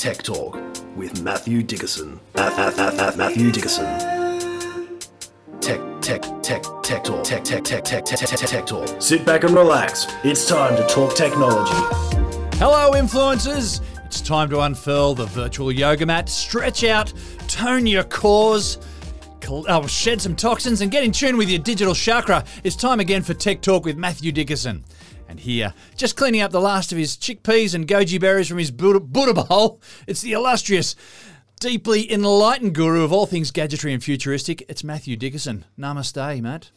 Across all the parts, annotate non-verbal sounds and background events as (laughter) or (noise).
Tech Talk with Matthew Dickerson. Matthew Dickerson. Tech, tech, tech, tech talk. Tech, tech, tech, tech, tech, tech, tech talk. Sit back and relax. It's time to talk technology. Hello, influencers. It's time to unfurl the virtual yoga mat, stretch out, tone your cores, oh, shed some toxins, and get in tune with your digital chakra. It's time again for Tech Talk with Matthew Dickerson. And here, just cleaning up the last of his chickpeas and goji berries from his Buddha, bowl, it's the illustrious, deeply enlightened guru of all things gadgetry and futuristic. It's Matthew Dickerson. Namaste, Matt.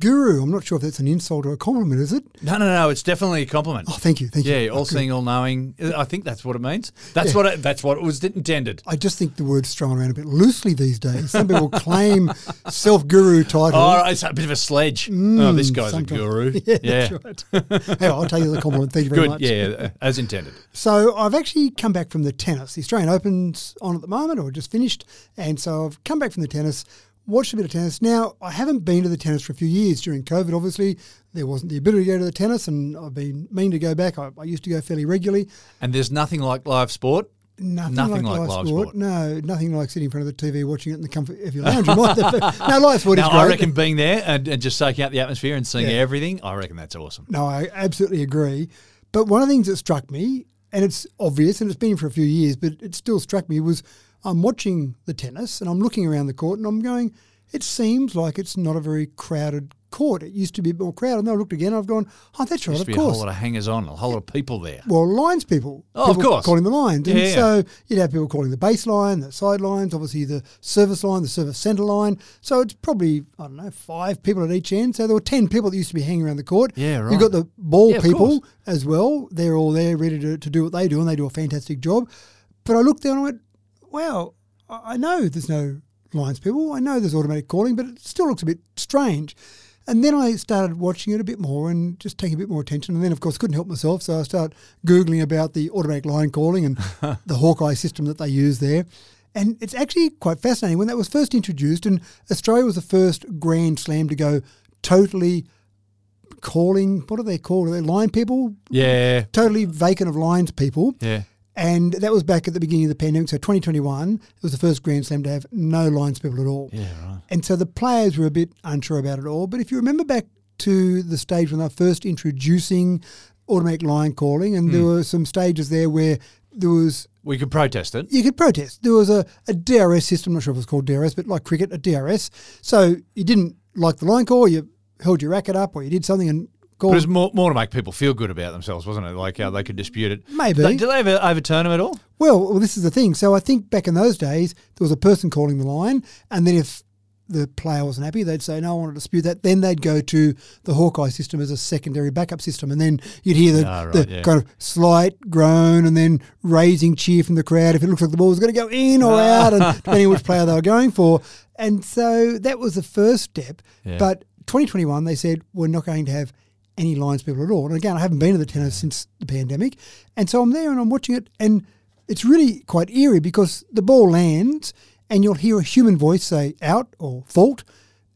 Guru, I'm not sure if that's an insult or a compliment, is it? No, no, no. It's definitely a compliment. Oh, thank you, thank you. Yeah, all seeing, all knowing. I think that's what it means. That's Yeah. what it, that's what it was intended. I just think the word's thrown around a bit loosely these days. Some people claim self-guru title. Oh, it's a bit of a sledge. oh, mm, this guy's a guru. Yeah, (laughs) Yeah, that's right. hey, I'll take you the compliment. Thank you very much. good. much. Yeah, as intended. So I've actually come back from the tennis. The Australian Open's on at the moment, or just finished, and so I've come back from the tennis, watched a bit of tennis. Now I haven't been to the tennis for a few years during COVID. Obviously, there wasn't the ability to go to the tennis, and I've been mean to go back. I, I used to go fairly regularly. And there's nothing like live sport. Nothing, Nothing like, like live sport. sport. No, nothing like sitting in front of the TV watching it in the comfort of your lounge. You might have- (laughs) no, live sport Now, is great. I reckon being there and, and just soaking out the atmosphere and seeing Yeah. everything, I reckon that's awesome. No, I absolutely agree. But one of the things that struck me, and it's obvious, and it's been for a few years, but it still struck me, was I'm watching the tennis and I'm looking around the court and I'm going, it seems like it's not a very crowded court. It used to be more crowded. And then I looked again, I've gone, oh, that's right, of be a whole lot of hangers on, a whole lot of people there. well, lines people. Oh, of people course. Calling the lines. And Yeah, so you'd have people calling the baseline, the sidelines, obviously the service line, the service centre line. So it's probably, I don't know, five people at each end. So there were 10 people that used to be hanging around the court. Yeah, right. You've got the ball Yeah, people as well. They're all there ready to, to do what they do, and they do a fantastic job. But I looked down and I went, wow, I know there's no lines people. Oh, I know there's automatic calling, but it still looks a bit strange. And then I started watching it a bit more and just taking a bit more attention. And then, of course, couldn't help myself. So I started Googling about the automatic line calling and (laughs) the Hawkeye system that they use there. And it's actually quite fascinating. When that was first introduced, and Australia was the first Grand Slam to go totally calling, what are they called? Are they line people? Yeah, Totally vacant of lines people. yeah. And that was back at the beginning of the pandemic. So 2021, it was the first Grand Slam to have no lines people at all. Yeah, right. And so the players were a bit unsure about it all. But if you remember back to the stage when they were first introducing automatic line calling, and Hmm. there were some stages there where there was We could protest it. you could protest. There was a, a DRS system, I'm not sure if it was called DRS, but like cricket, a DRS. So you didn't like the line call, you held your racket up, or you did something and But it was more, more to make people feel good about themselves, wasn't it? Like how they could dispute it. Maybe. Did they ever overturn them at all? Well, well, this is the thing. So I think back in those days, there was a person calling the line, and then if the player wasn't happy, they'd say, "No, I want to dispute that." Then they'd go to the Hawkeye system as a secondary backup system, and then you'd hear the, Ah, right, the yeah. kind of slight groan and then raising cheer from the crowd if it looks like the ball was going to go in or Ah. out, and (laughs) depending on which player they were going for. And so that was the first step. Yeah. But 2021, they said we're not going to have any lines people at all. And again, I haven't been to the tennis since the pandemic, and so I'm there and I'm watching it, and it's really quite eerie because the ball lands, and you'll hear a human voice say out or fault,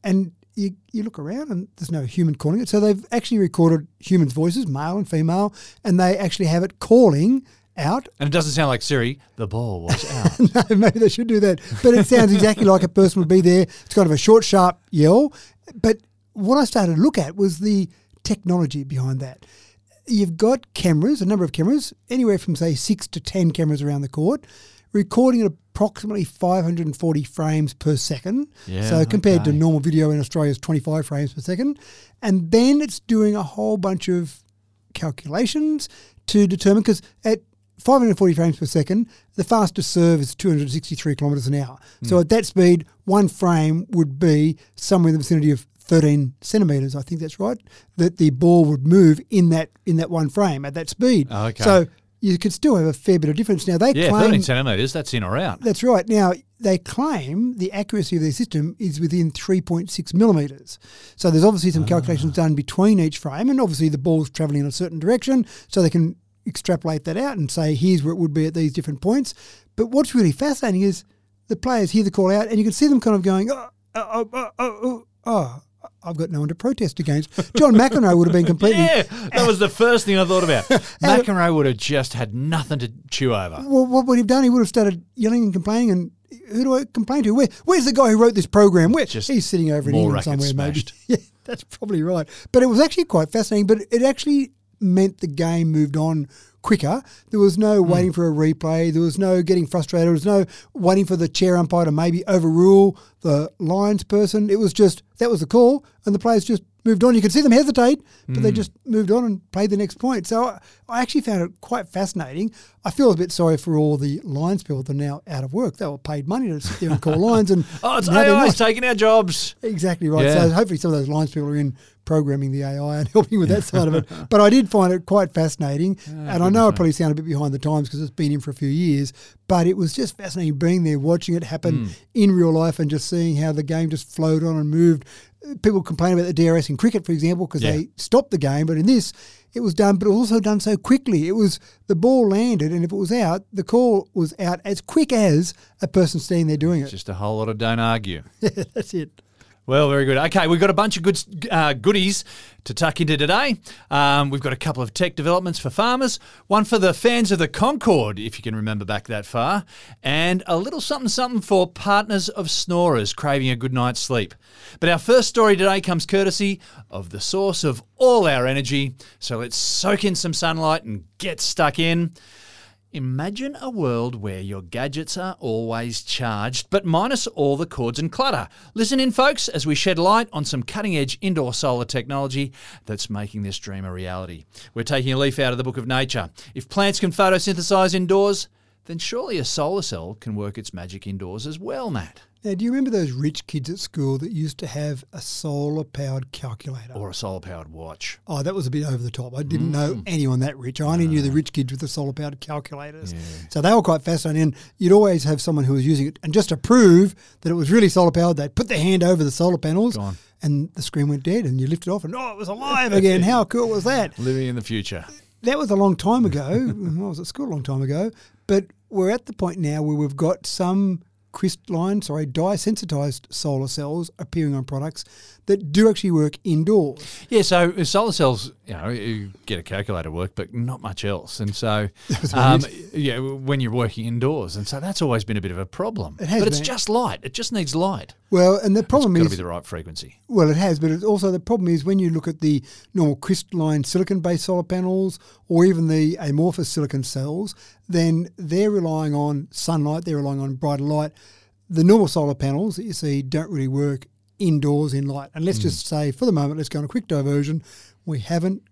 and you, you look around and there's no human calling it. So they've actually recorded humans' voices, male and female, and they actually have it calling out. And it doesn't sound like Siri. The ball was (laughs) out. no, maybe they should do that. But it sounds exactly like a person would be there. It's kind of a short, sharp yell. But what I started to look at was the technology behind that. You've got cameras, a number of cameras, anywhere from say six to ten cameras around the court, recording at approximately 540 frames per second. Yeah, so compared to normal video in Australia is 25 frames per second. And then it's doing a whole bunch of calculations to determine because at 540 frames per second, the fastest serve is 263 kilometres an hour. So hmm. at that speed, one frame would be somewhere in the vicinity of 13 centimetres. I think that's right. That the ball would move in that in that one frame at that speed. Oh, okay. So you could still have a fair bit of difference. Now they yeah, claim 13 centimetres. That's in or out. that's right. Now, they claim the accuracy of their system is within 3.6 millimetres. So there's obviously some calculations ah. done between each frame, and obviously the ball's travelling in a certain direction, so they can extrapolate that out and say, here's where it would be at these different points. But what's really fascinating is the players hear the call out, and you can see them kind of going, oh, oh, oh, oh, oh, oh. oh. I've got no one to protest against. John McEnroe would have been (laughs) completely. Yeah, that was the first thing I thought about. (laughs) McEnroe would have just had nothing to chew over. Well, what would he have done? He would have started yelling and complaining. And who do I complain to? Where, where's the guy who wrote this program? Where Just he's sitting over in England somewhere, maybe. (laughs) Yeah, that's probably right. But it was actually quite fascinating. But it actually meant the game moved on quicker. There was no Hmm. waiting for a replay. There was no getting frustrated. There was no waiting for the chair umpire to maybe overrule the Lions person. It was just that was the call, and the players just moved on. You could see them hesitate, but Hmm. they just moved on and played the next point. So I, I actually found it quite fascinating. I feel a bit sorry for all the Lions people that are now out of work. They were paid money to sit there and call lines, and (laughs) Oh, it's AI's taking our jobs. Exactly right. Yeah. So hopefully some of those lines people are in programming the AI and (laughs) helping with that side of it. But I did find it quite fascinating. (laughs) and I know I probably sound a bit behind the times because it's been in for a few years, but it was just fascinating being there, watching it happen in real life and just seeing how the game just flowed on and moved. People complain about the DRS in cricket, for example, because Yeah. they stopped the game. But in this, it was done, but it was also done so quickly. It was the ball landed, and if it was out, the call was out as quick as a person standing there doing it. It's just a whole lot of don't argue. (laughs) Yeah, That's it. Well, very good. Okay, we've got a bunch of good uh, goodies to tuck into today. Um, we've got a couple of tech developments for farmers, one for the fans of the Concorde, if you can remember back that far, and a little something something for partners of snorers craving a good night's sleep. But our first story today comes courtesy of the source of all our energy. So let's soak in some sunlight and get stuck in. Imagine a world where your gadgets are always charged, but minus all the cords and clutter. Listen in, folks, as we shed light on some cutting edge indoor solar technology that's making this dream a reality. We're taking a leaf out of the book of nature. If plants can photosynthesize indoors, then surely a solar cell can work its magic indoors as well, Matt. Now, do you remember those rich kids at school that used to have a solar powered calculator? Or a solar powered watch. Oh, that was a bit over the top. I didn't Mm. know anyone that rich. I only knew the rich kids with the solar powered calculators. So they were quite fascinating. And you'd always have someone who was using it. And just to prove that it was really solar powered, they'd put their hand over the solar panels and the screen went dead. And you lift it off and, oh, it was alive again. How (laughs) cool was that? Living in the future. that was a long time ago. (laughs) I was at school a long time ago, but we're at the point now where we've got some crystalline, sorry, dye sensitized solar cells appearing on products that do actually work indoors. Yeah, so solar cells, you know, you get a calculator work, but not much else. And so, (laughs) um, yeah, when you're working indoors, and so that's always been a bit of a problem. It has but it's been. just light. It just needs light. Well, and the problem is It's got to be the right frequency. well, it has, but it's also the problem is when you look at the normal crystalline silicon based solar panels or even the amorphous silicon cells, then they're relying on sunlight, they're relying on brighter light. The normal solar panels that you see don't really work indoors in light. And let's just say, for the moment, let's go on a quick diversion. We haven't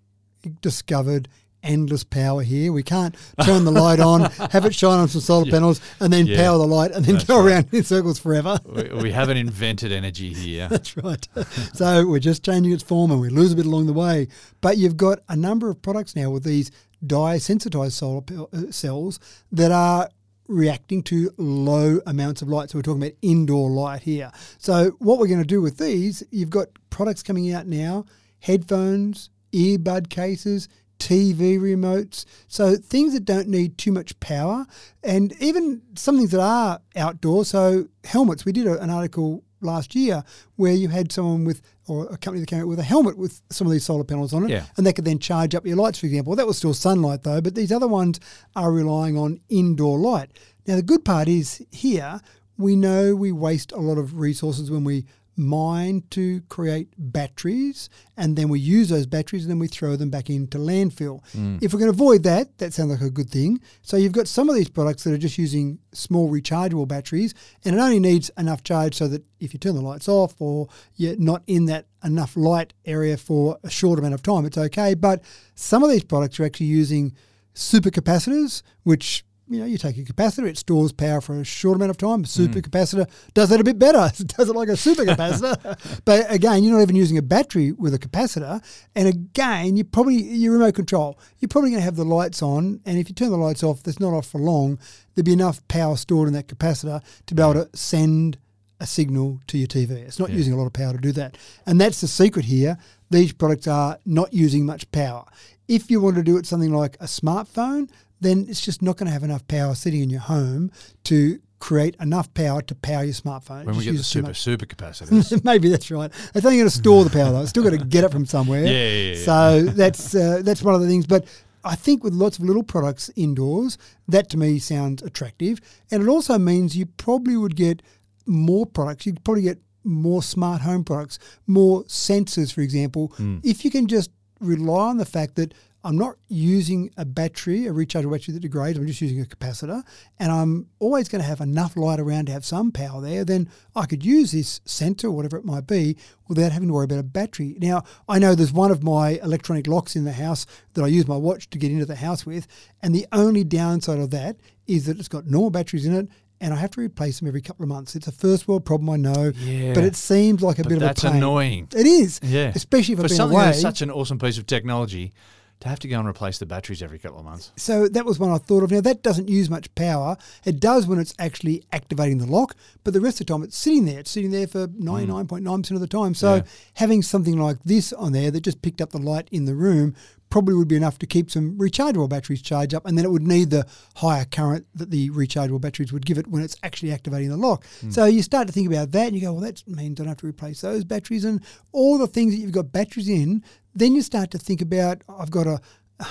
discovered endless power here. We can't turn the light on, (laughs) have it shine on some solar panels, and then Yeah. power the light and then That's go right. around in circles forever. We, we haven't invented energy here. (laughs) That's right. so we're just changing its form and we lose a bit along the way. But you've got a number of products now with these dye sensitized solar uh, cells that are reacting to low amounts of light. So we're talking about indoor light here. So what we're going to do with these, you've got products coming out now, headphones, earbud cases, TV remotes, so things that don't need too much power, and even some things that are outdoors. So helmets. We did a, an article last year where you had someone with or a company that came out with a helmet with some of these solar panels on it, Yeah. and they could then charge up your lights, for example. That was still sunlight though, but these other ones are relying on indoor light. Now the good part is here we know we waste a lot of resources when we mine to create batteries and then we use those batteries and then we throw them back into landfill. Mm. If we can avoid that, that sounds like a good thing. So you've got some of these products that are just using small rechargeable batteries and it only needs enough charge so that if you turn the lights off or you're not in that enough light area for a short amount of time, it's okay. But some of these products are actually using supercapacitors, which you know, you take a capacitor, it stores power for a short amount of time. A supercapacitor hmm. does that a bit better. It (laughs) does it like a supercapacitor. (laughs) but again, you're not even using a battery with a capacitor. And again, you probably your remote control. You're probably going to have the lights on, and if you turn the lights off, that's not off for long. There'd be enough power stored in that capacitor to be able to send a signal to your TV. It's not using a lot of power to do that. And that's the secret here. These products are not using much power. If you want to do it something like a smartphone, then it's just not going to have enough power sitting in your home to create enough power to power your smartphone. When we get the super super capacitors. (laughs) Maybe that's right. It's only going to store the power though. It's still got to get it from somewhere. Yeah, yeah, yeah. So that's uh, that's one of the things. But I think with lots of little products indoors, that to me sounds attractive, and it also means you probably would get more products. You'd probably get more smart home products, more sensors, for example, Hmm. if you can just rely on the fact that. I'm not using a battery, a rechargeable battery that degrades. I'm just using a capacitor, and I'm always going to have enough light around to have some power there. Then I could use this sensor, whatever it might be, without having to worry about a battery. Now, I know there's one of my electronic locks in the house that I use my watch to get into the house with, and the only downside of that is that it's got normal batteries in it. And I have to replace them every couple of months. It's a first world problem, I know, Yeah. but it seems like a But bit of a pain. annoying. It is, Yeah. especially if For I've been something away. that's such an awesome piece of technology, to have to go and replace the batteries every couple of months. So that was one I thought of. Now that doesn't use much power. It does when it's actually activating the lock, but the rest of the time it's sitting there. It's sitting there for ninety nine point nine percent mm. of the time. So Yeah. having something like this on there that just picked up the light in the room probably would be enough to keep some rechargeable batteries charged up, and then it would need the higher current that the rechargeable batteries would give it when it's actually activating the lock. Mm. So you start to think about that, and you go, well, that means I don't have to replace those batteries and all the things that you've got batteries in. Then you start to think about, I've got a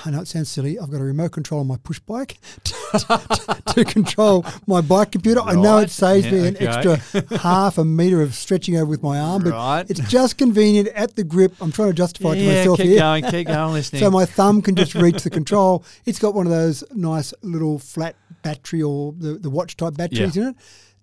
I know it sounds silly. I've got a remote control on my push bike (laughs) to, to control my bike computer. I know it saves me an okay. extra (laughs) half a meter of stretching over with my arm, but Right. it's just convenient at the grip. I'm trying to justify it to yeah, myself keep here. going, keep going, listening. So my thumb can just reach the control. It's got one of those nice little flat battery or the, the watch type batteries Yeah. in it.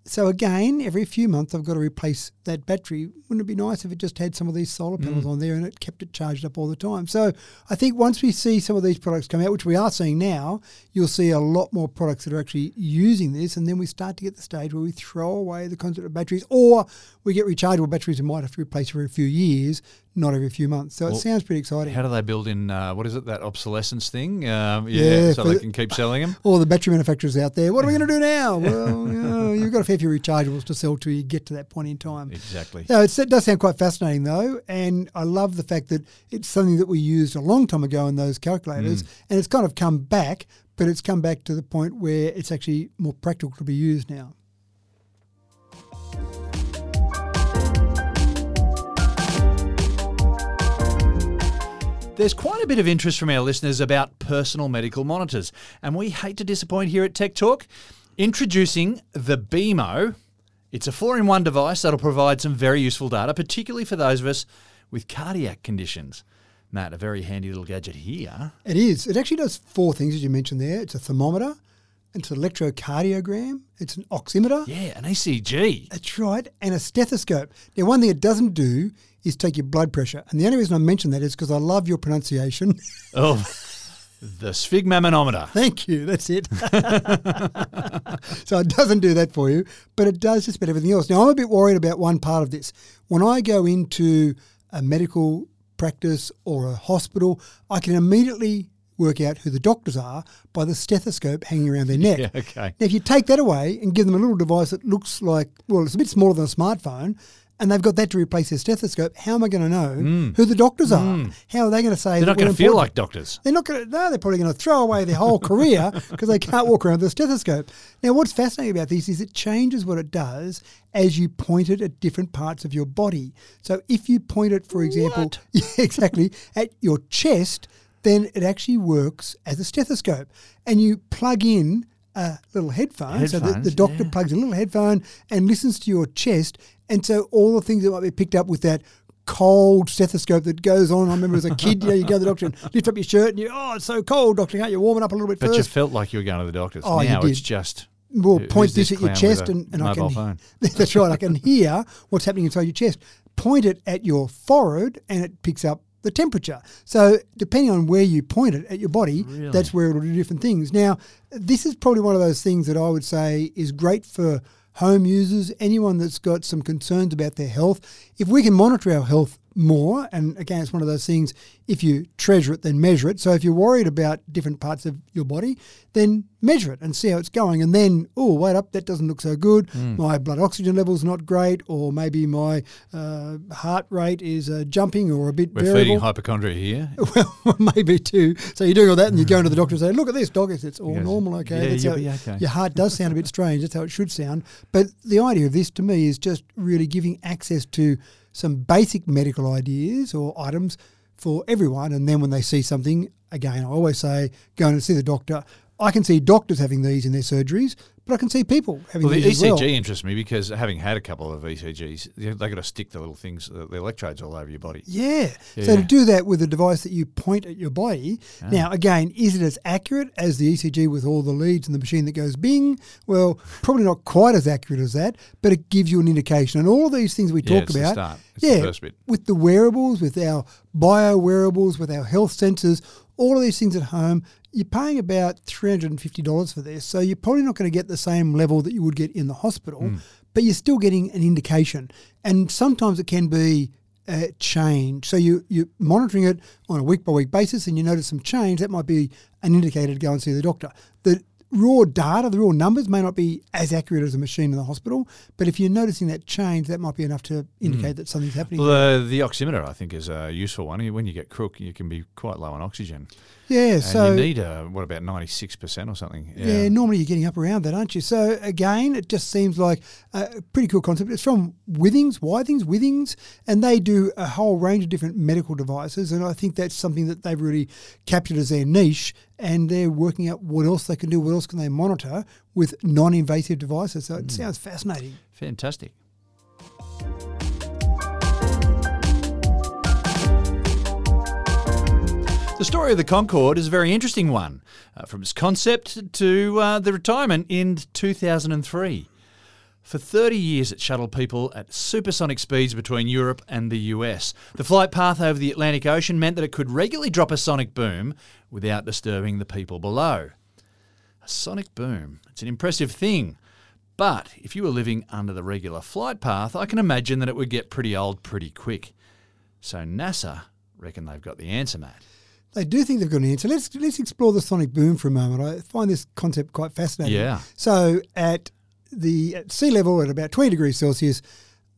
So again, every few months I've got to replace that battery. Wouldn't it be nice if it just had some of these solar Mm. panels on there and it kept it charged up all the time? So I think once we see some of these products come out, which we are seeing now, you'll see a lot more products that are actually using this, and then we start to get the stage where we throw away the concept of batteries, or we get rechargeable batteries we might have to replace every few years, not every few months. So it sounds pretty exciting. How do they build in, uh, what is it, that obsolescence thing? Um, yeah, Yeah, so they can keep selling them? (laughs) all the battery manufacturers out there. What are we going to do (laughs) now? Well, you know, you've got a fair few rechargeables to sell till you get to that point in time. Exactly. No, it's, it does sound quite fascinating though, and I love the fact that it's something that we used a long time ago in those calculators, and it's kind of come back, but it's come back to the point where it's actually more practical to be used now. There's quite a bit of interest from our listeners about personal medical monitors, and we hate to disappoint here at Tech Talk. Introducing the BeamO. It's a four in one device that'll provide some very useful data, particularly for those of us with cardiac conditions. Matt, a very handy little gadget here. It is. It actually does four things, as you mentioned there. It's a thermometer, it's an electrocardiogram, it's an oximeter. Yeah, an ECG. That's right, and a stethoscope. Now, one thing it doesn't do is take your blood pressure, and the only reason I mention that is because I love your pronunciation. (laughs) Oh, the sphygmomanometer. Thank you. That's it. (laughs) so it doesn't do that for you, but it does just about everything else. Now I'm a bit worried about one part of this. When I go into a medical practice or a hospital, I can immediately work out who the doctors are by the stethoscope hanging around their (laughs) neck. Yeah, okay. Now, if you take that away and give them a little device that looks like, well, it's a bit smaller than a smartphone, and they've got that to replace their stethoscope, how am I going to know mm. who the doctors are? Mm. How are they going to say. They're not going to feel like doctors. They're not going to. No, they're probably going to throw away their whole career (laughs) because they can't walk around with a stethoscope. Now, what's fascinating about this is it changes what it does as you point it at different parts of your body. So, if you point it, for example, (laughs) yeah, exactly at your chest, then it actually works as a stethoscope, and you plug in a little headphone. so the, the doctor yeah. plugs a little headphone and listens to your chest, and so all the things that might be picked up with that cold stethoscope that goes on. I remember as a kid, you know, you go to the doctor and lift up your shirt and you, oh, it's so cold, doctor, can't you warm it up a little bit But you felt like you were going to the doctors. Oh, you now it's just. well, who- point who's this, at your chest and, and I can. phone. (laughs) That's right. I can hear what's happening inside your chest. Point it at your forehead and it picks up the temperature. So depending on where you point it at your body, Really? that's where it'll do different things. Now, this is probably one of those things that I would say is great for home users, anyone that's got some concerns about their health. If we can monitor our health more. And again, it's one of those things if you treasure it, then measure it. So if you're worried about different parts of your body, then measure it and see how it's going. And then, oh, wait up, that doesn't look so good. Hmm. My blood oxygen level's not great, or maybe my uh, heart rate is uh, jumping or a bit We're variable. feeding hypochondria here. (laughs) Well, (laughs) maybe too. So you're doing all that, and you go into the doctor and say, "Look at this, doc. It's, it's all goes, normal, okay." "Yeah, That's how- okay." Your heart does sound a bit (laughs) strange. That's how it should sound. But the idea of this, to me, is just really giving access to some basic medical ideas or items for everyone. And then when they see something, again, I always say, go and see the doctor. I can see doctors having these in their surgeries, but I can see people having Well, the as well. ECG interests me because having had a couple of ECGs, they got to stick the little things, the the electrodes all over your body. Yeah. Yeah. So to do that with a device that you point at your body. Ah. Now, again, is it as accurate as the ECG with all the leads and the machine that goes bing? Well, probably not quite as accurate as that, but it gives you an indication. And all of these things we Yeah, talk the about, start. It's the yeah, first bit. with the wearables, with our bio wearables, with our health sensors, all of these things at home, you're paying about $350 for this. So you're probably not going to get the same level that you would get in the hospital, Hmm. but you're still getting an indication. And sometimes it can be uh, change. So you, you're monitoring it on a week by week basis and you notice some change, that might be an indicator to go and see the doctor. The raw data, the raw numbers may not be as accurate as a machine in the hospital, but if you're noticing that change, that might be enough to indicate that something's happening. Well, the, the oximeter, I think, is a useful one. When you get crook, you can be quite low on oxygen. yeah, And so you need, uh, what, about 96% or something? Yeah. normally you're getting up around that, aren't you? So again, it just seems like a pretty cool concept. It's from Withings, Withings, Withings, and they do a whole range of different medical devices, and I think that's something that they've really captured as their niche, and they're working out what else they can do, what else can they monitor with non-invasive devices. So it sounds fascinating. Fantastic. The story of the Concorde is a very interesting one, uh, from its concept to uh, the retirement in 2003. For 30 years, it shuttled people at supersonic speeds between Europe and the US. The flight path over the Atlantic Ocean meant that it could regularly drop a sonic boom without disturbing the people below. A sonic boom. It's an impressive thing. But if you were living under the regular flight path, I can imagine that it would get pretty old pretty quick. So NASA reckon they've got the answer, Matt. They do think they've got an answer. Let's let's explore the sonic boom for a moment. I find this concept quite fascinating. Yeah. So at the at sea level at about 20 degrees Celsius,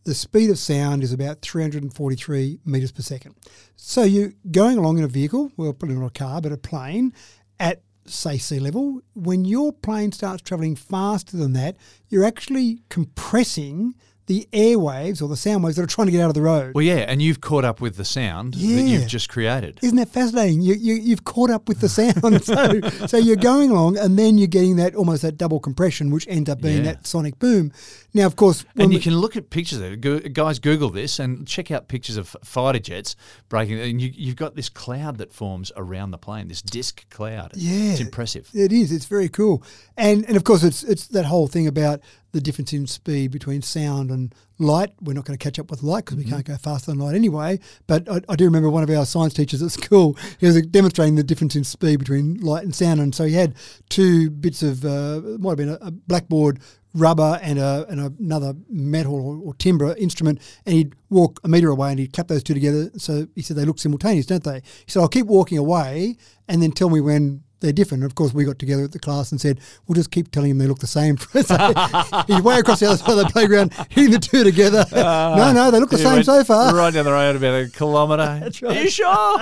the speed of sound is about 343 meters per second. So you're going along in a vehicle, well, probably not a car, but a plane at say sea level. When your plane starts traveling faster than that, you're actually compressing the airwaves or the sound waves that are trying to get out of the road. Well, yeah, and you've caught up with the sound that you've just created. Isn't that fascinating? You, you, you've caught up with the sound. (laughs) so, so you're going along and then you're getting that almost that double compression, which ends up being Yeah. that sonic boom. Now, of course, when And you we- can look at pictures of it. Go, guys, Google this and check out pictures of fighter jets breaking. And you, you've got this cloud that forms around the plane, this disc cloud. Yeah. It's impressive. It is. It's very cool, and and of course it's it's that whole thing about the difference in speed between sound and light. We're not going to catch up with light because we can't go faster than light anyway. But I, I do remember one of our science teachers at school. He was demonstrating the difference in speed between light and sound, and so he had two bits of uh, it might have been a, a blackboard. Rubber and a and another metal or, or timber instrument, and he'd walk a meter away and he'd clap those two together. So he said they look simultaneous, don't they? He said I'll keep walking away, and then tell me when they're different. And of course, we got together at the class and said, we'll just keep telling him they look the same. (laughs) so he's way across the other side of the playground, (laughs) hitting the two together. (laughs) Uh, no, no, they look the same went so far. Right down the road about a kilometre. That's right. Are you sure?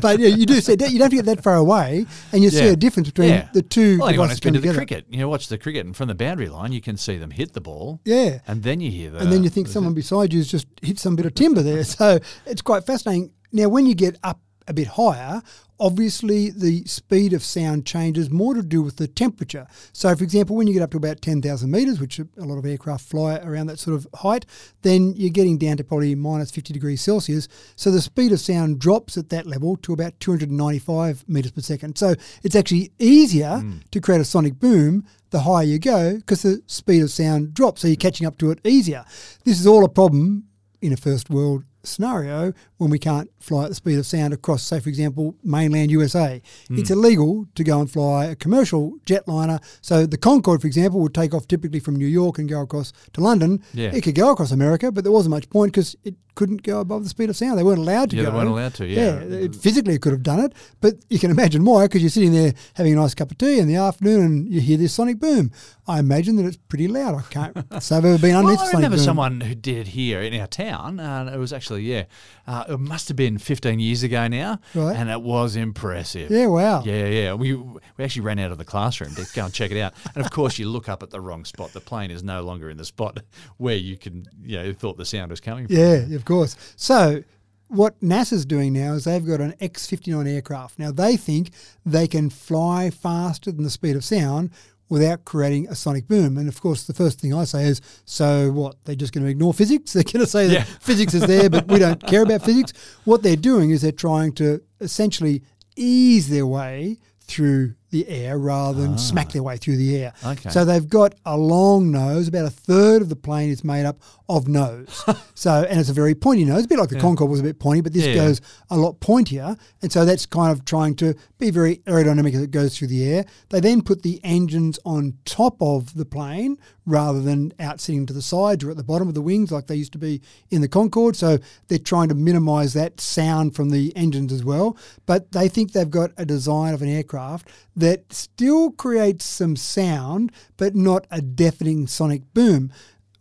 But yeah, you do see, you don't have to get that far away, and you see a difference between the two Well, anyone who's been to the cricket, you know, watch the cricket, and from the boundary line, you can see them hit the ball. Yeah. And then you hear the. and then you think someone beside you's just hit some bit of timber there. So it's quite fascinating. Now, when you get up a bit higher, obviously the speed of sound changes more to do with the temperature. So, for example, when you get up to about 10,000 metres, which a lot of aircraft fly around that sort of height, then you're getting down to probably minus 50 degrees Celsius. So the speed of sound drops at that level to about 295 metres per second. So it's actually easier hmm. to create a sonic boom the higher you go because the speed of sound drops. So you're catching up to it easier. This is all a problem in a first world scenario when we can't fly at the speed of sound across, say, for example, mainland USA. Hmm. It's illegal to go and fly a commercial jetliner. So the Concorde, for example, would take off typically from New York and go across to London. Yeah. It could go across America, but there wasn't much point because it couldn't go above the speed of sound. They weren't allowed to Yeah, go. they weren't allowed to, yeah. it, physically, it could have done it, but you can imagine why because you're sitting there having a nice cup of tea in the afternoon and you hear this sonic boom. I imagine that it's pretty loud. I can't (laughs) say I've ever been underneath Well, I remember someone who did it here in our town. and it was actually, yeah, uh, it must have been 15 years ago now. Right. And it was impressive. Yeah, wow. Yeah, yeah. We we actually ran out of the classroom to go and check it out. And of course, you look up at the wrong spot. The plane is no longer in the spot (laughs) where you can, you know, thought the sound was coming from. Yeah, of course. So, what NASA's doing now is they've got an X 59 aircraft. Now, they think they can fly faster than the speed of sound without creating a sonic boom. And of course, the first thing I say is, so what? They're just going to ignore physics? (laughs) They're going to say that (laughs) physics is there, but we don't care about physics? What they're doing is they're trying to essentially ease their way through the air rather than smack their way through the air. Ah. Okay. So they've got a long nose. About a third of the plane is made up of nose. (laughs) so, and it's a very pointy nose, a bit like the Concorde was a bit pointy, but this Yeah. goes a lot pointier. And so that's kind of trying to be very aerodynamic as it goes through the air. They then put the engines on top of the plane rather than out sitting to the sides or at the bottom of the wings like they used to be in the Concorde. So they're trying to minimize that sound from the engines as well. But they think they've got a design of an aircraft that still creates some sound, but not a deafening sonic boom.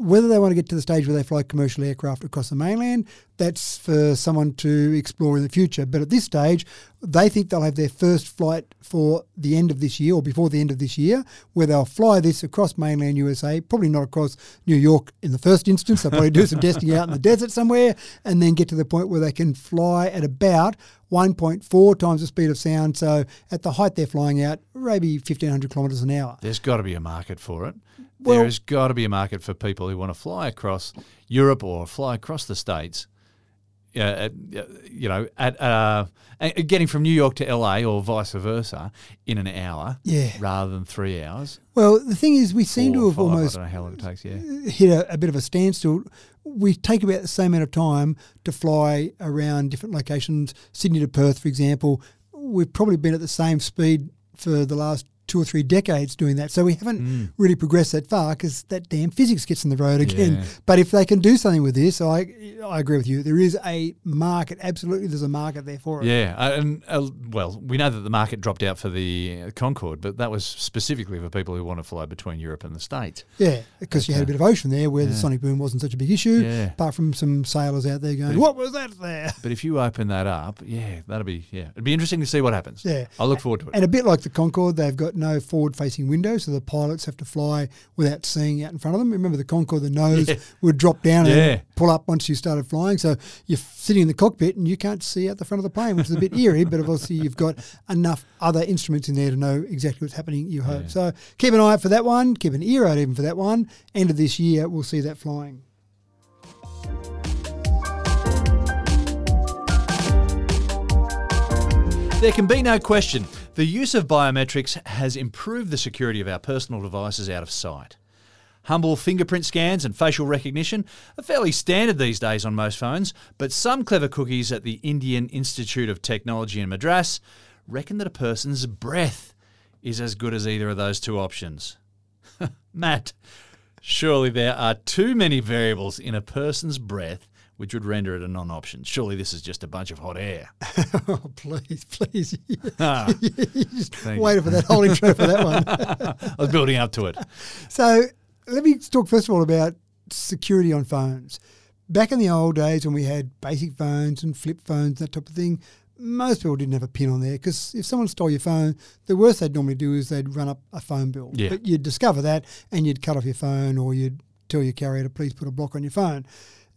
Whether they want to get to the stage where they fly commercial aircraft across the mainland, that's for someone to explore in the future. But at this stage, they think they'll have their first flight for the end of this year or before the end of this year, where they'll fly this across mainland USA, probably not across New York in the first instance. They'll probably do some (laughs) testing out in the desert somewhere and then get to the point where they can fly at about 1.4 times the speed of sound. So at the height they're flying out, maybe 1,500 kilometres an hour. There's got to be a market for it. Well- there has got to be a market for people who want to fly across Europe or fly across the states. Uh, uh, you know, at uh, getting from New York to LA or vice versa in an hour, Yeah. rather than three hours. Well, the thing is, we seem to have five, almost don't know how long it takes. Yeah, hit a, a bit of a standstill. We take about the same amount of time to fly around different locations. Sydney to Perth, for example, we've probably been at the same speed for the last two or three decades doing that. So we haven't really progressed that far because that damn physics gets in the road again. Yeah. But if they can do something with this, I I agree with you. There is a market. Absolutely, there's a market there for it. yeah. Uh, and uh, well, we know that the market dropped out for the uh, Concorde, but that was specifically for people who want to fly between Europe and the states. Yeah, because you had a bit of ocean there where the sonic boom wasn't such a big issue. Yeah. Apart from some sailors out there going, if- "What was that there?" (laughs) But if you open that up, yeah, that'll be yeah, it'd be interesting to see what happens. Yeah. I look forward to it. And a bit like the Concorde, they've got no forward-facing window, so the pilots have to fly without seeing out in front of them. Remember the Concorde, the nose Yeah. would drop down Yeah. and pull up once you started flying. So you're sitting in the cockpit and you can't see out the front of the plane, which is a bit eerie. But obviously you've got enough other instruments in there to know exactly what's happening. You hope. So keep an eye out for that one. Keep an ear out even for that one. End of this year, we'll see that flying. There can be no question the use of biometrics has improved the security of our personal devices out of sight. Humble fingerprint scans and facial recognition are fairly standard these days on most phones, but some clever cookies at the Indian Institute of Technology in Madras reckon that a person's breath is as good as either of those two options. (laughs) Matt, surely there are too many variables in a person's breath which would render it a non option. Surely this is just a bunch of hot air. (laughs) Oh, please, please. (laughs) Ah, Just waited for that whole intro for that one. (laughs) I was building up to it. So let me talk first of all about security on phones. Back in the old days when we had basic phones and flip phones, that type of thing, most people didn't have a pin on there because if someone stole your phone, the worst they'd normally do is they'd run up a phone bill. Yeah. But you'd discover that and you'd cut off your phone or you'd tell your carrier to please put a block on your phone.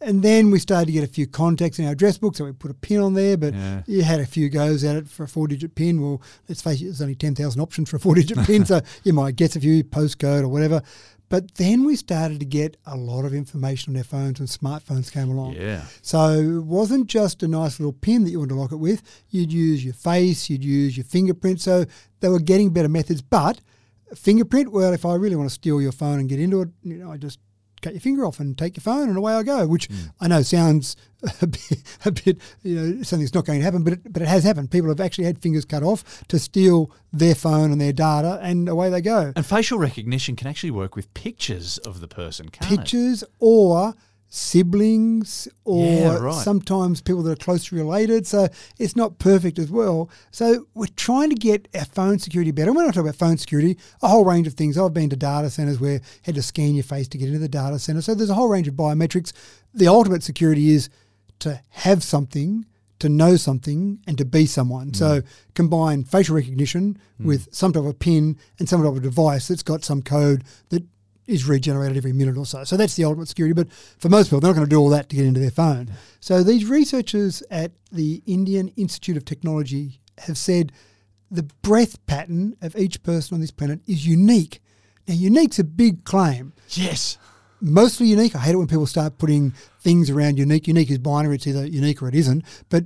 And then we started to get a few contacts in our address book, so we put a pin on there. But Yeah. you had a few goes at it for a four-digit pin. Well, let's face it, there's only ten thousand options for a four-digit pin, (laughs) so you might guess a few postcode or whatever. But then we started to get a lot of information on their phones when smartphones came along. Yeah. So it wasn't just a nice little pin that you wanted to lock it with. You'd use your face, you'd use your fingerprint. So they were getting better methods. But fingerprint, well, if I really want to steal your phone and get into it, you know, I just cut your finger off and take your phone and away I go, which Hmm. I know sounds (laughs) a bit, a bit, you know, something that's not going to happen, but it, but it has happened. People have actually had fingers cut off to steal their phone and their data, and away they go. And facial recognition can actually work with pictures of the person, can't it? Pictures or siblings or Yeah, right. sometimes people that are closely related. So it's not perfect as well. So we're trying to get our phone security better. And we're not talking about phone security, a whole range of things. I've been to data centers where you had to scan your face to get into the data center. So there's a whole range of biometrics. The ultimate security is to have something, to know something, and to be someone. So mm. combine facial recognition mm. with some type of pin and some type of device that's got some code that is regenerated every minute or so. So that's the ultimate security. But for most people, they're not going to do all that to get into their phone. So these researchers at the Indian Institute of Technology have said the breath pattern of each person on this planet is unique. Now, unique's a big claim Yes. mostly unique. I hate it when people start putting things around unique. Unique is binary; it's either unique or it isn't. But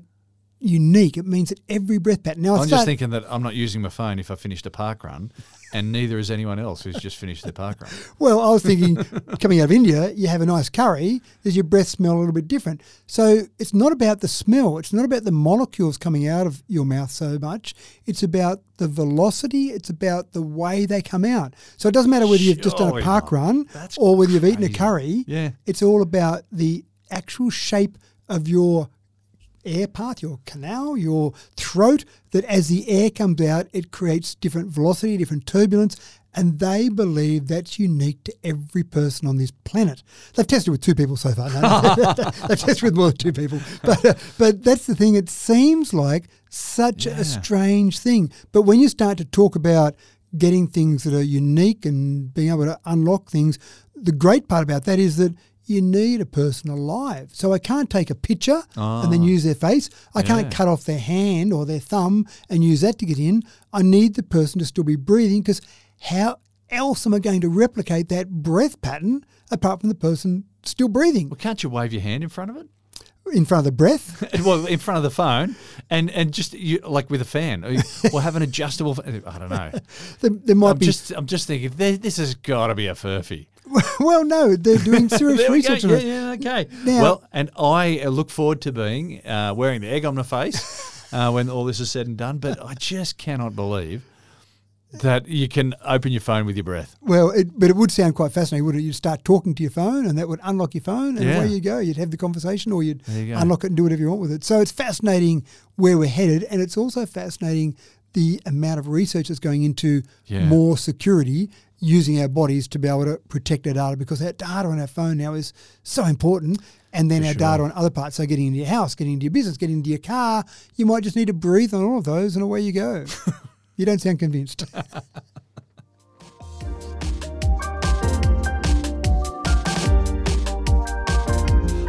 unique, it means that every breath pattern. Now, I'm just thinking that I'm not using my phone if I finished a park run, and neither is anyone else who's just finished their park run. (laughs) well, I was thinking, coming out of India, you have a nice curry. Does your breath smell a little bit different? So it's not about the smell. It's not about the molecules coming out of your mouth so much. It's about the velocity. It's about the way they come out. So it doesn't matter whether you've just done a park run That's or whether you've eaten a curry. Yeah. It's all about the actual shape of your air path, your canal, your throat, that as the air comes out, it creates different velocity, different turbulence, and they believe that's unique to every person on this planet. They've tested with two people so far. No, (laughs) (laughs) they've tested with more than two people. But, uh, but that's the thing. It seems like such Yeah. a strange thing. But when you start to talk about getting things that are unique and being able to unlock things, the great part about that is that you need a person alive. So I can't take a picture and then ah. use their face. I can't cut off their hand or their thumb and use that to get in. I need the person to still be breathing because how else am I going to replicate that breath pattern apart from the person still breathing Well, can't you wave your hand in front of it? in front of the breath? (laughs) well, in front of the phone, and and just you, like with a fan, (laughs) or, have an adjustable. fa- I don't know. there, there might I'm be. just I'm just thinking there- this has got to be a furphy. (laughs) well, no, they're doing (laughs) serious There we go. research on Yeah, it. yeah, okay. Now- well, and I look forward to being uh, wearing the egg on my face (laughs) uh, when all this is said and done. But I just cannot believe that you can open your phone with your breath. Well, it, but it would sound quite fascinating, wouldn't it? You'd start talking to your phone, and that would unlock your phone, and Yeah. away you go. You'd have the conversation, or you'd you unlock it and do whatever you want with it. So it's fascinating where we're headed, and it's also fascinating the amount of research that's going into Yeah. more security using our bodies to be able to protect our data because our data on our phone now is so important. And then For our sure. data on other parts, so getting into your house, getting into your business, getting into your car, you might just need to breathe on all of those, and away you go. (laughs) you don't sound convinced. (laughs)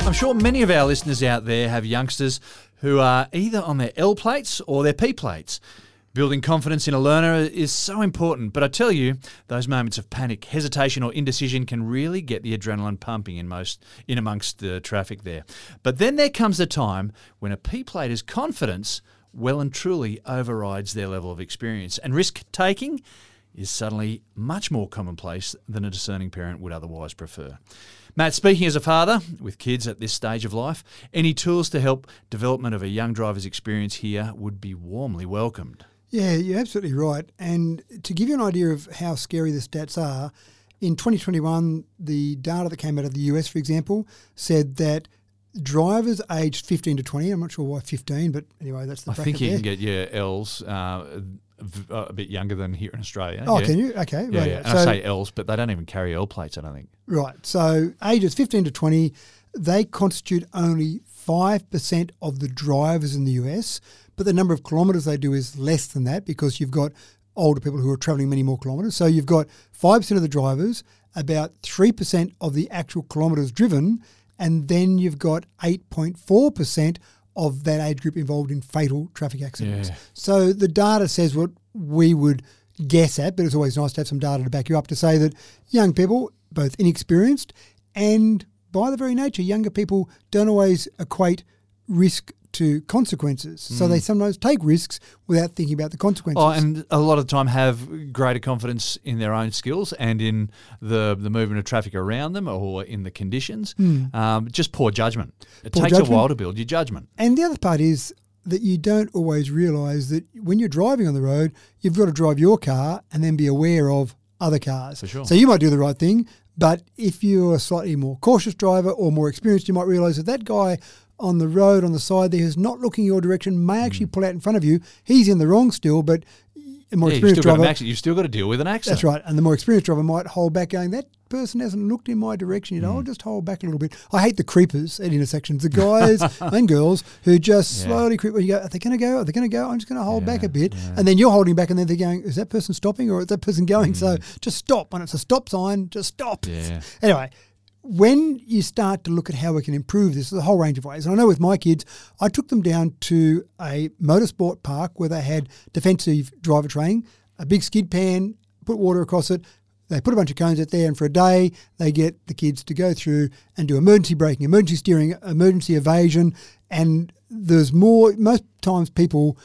I'm sure many of our listeners out there have youngsters who are either on their L plates or their P plates. Building confidence in a learner is so important, but I tell you, those moments of panic, hesitation, or indecision can really get the adrenaline pumping in most in amongst the traffic there. But then there comes a time when a P plater's confidence well and truly overrides their level of experience, and risk taking is suddenly much more commonplace than a discerning parent would otherwise prefer. Matt, speaking as a father with kids at this stage of life, any tools to help development of a young driver's experience here would be warmly welcomed. Yeah, you're absolutely right. And to give you an idea of how scary the stats are, in 2021, the data that came out of the US, for example, said that drivers aged 15 to 20, I'm not sure why 15, but anyway, that's the I think you there. can get your L's uh, v- uh, a bit younger than here in Australia. Oh, yeah. can you? Okay, Yeah, right. yeah. And So, I say L's, but they don't even carry L plates, I don't think. right. So ages 15 to 20, they constitute only 5% of the drivers in the US, but the number of kilometres they do is less than that because you've got older people who are travelling many more kilometres. So you've got 5% of the drivers, about 3% of the actual kilometres driven, and then you've got 8.4% of that age group involved in fatal traffic accidents. Yeah. So the data says what we would guess at, but it's always nice to have some data to back you up to say that young people, both inexperienced and by the very nature, younger people don't always equate risk to consequences. So they sometimes take risks without thinking about the consequences. Oh, and a lot of the time have greater confidence in their own skills and in the the movement of traffic around them or in the conditions. Um, just poor judgment. It Hmm. Poor takes a while to build your judgment. And the other part is that you don't always realise that when you're driving on the road, you've got to drive your car and then be aware of other cars. For sure. So you might do the right thing, but if you're a slightly more cautious driver or more experienced, you might realise that that guy on the road on the side there who's not looking your direction may actually pull out in front of you. He's in the wrong still, but a more Yeah, you've experienced driver. accident. you've still got to deal with an accident. That's right. And the more experienced driver might hold back, going, that person hasn't looked in my direction. You know, Mm. I'll just hold back a little bit. I hate the creepers at intersections, the guys (laughs) and girls who just Yeah. slowly creep. Where you go, are they going to go? Are they going to go? I'm just going to hold back a bit. yeah. And then you're holding back, and then they're going, is that person stopping or is that person going? So Mm. just stop. When it's a stop sign, just stop. Yeah. Anyway, when you start to look at how we can improve this, there's a whole range of ways. And I know with my kids, I took them down to a motorsport park where they had defensive driver training, a big skid pan, put water across it. They put a bunch of cones out there, and for a day, they get the kids to go through and do emergency braking, emergency steering, emergency evasion. And there's more, most times people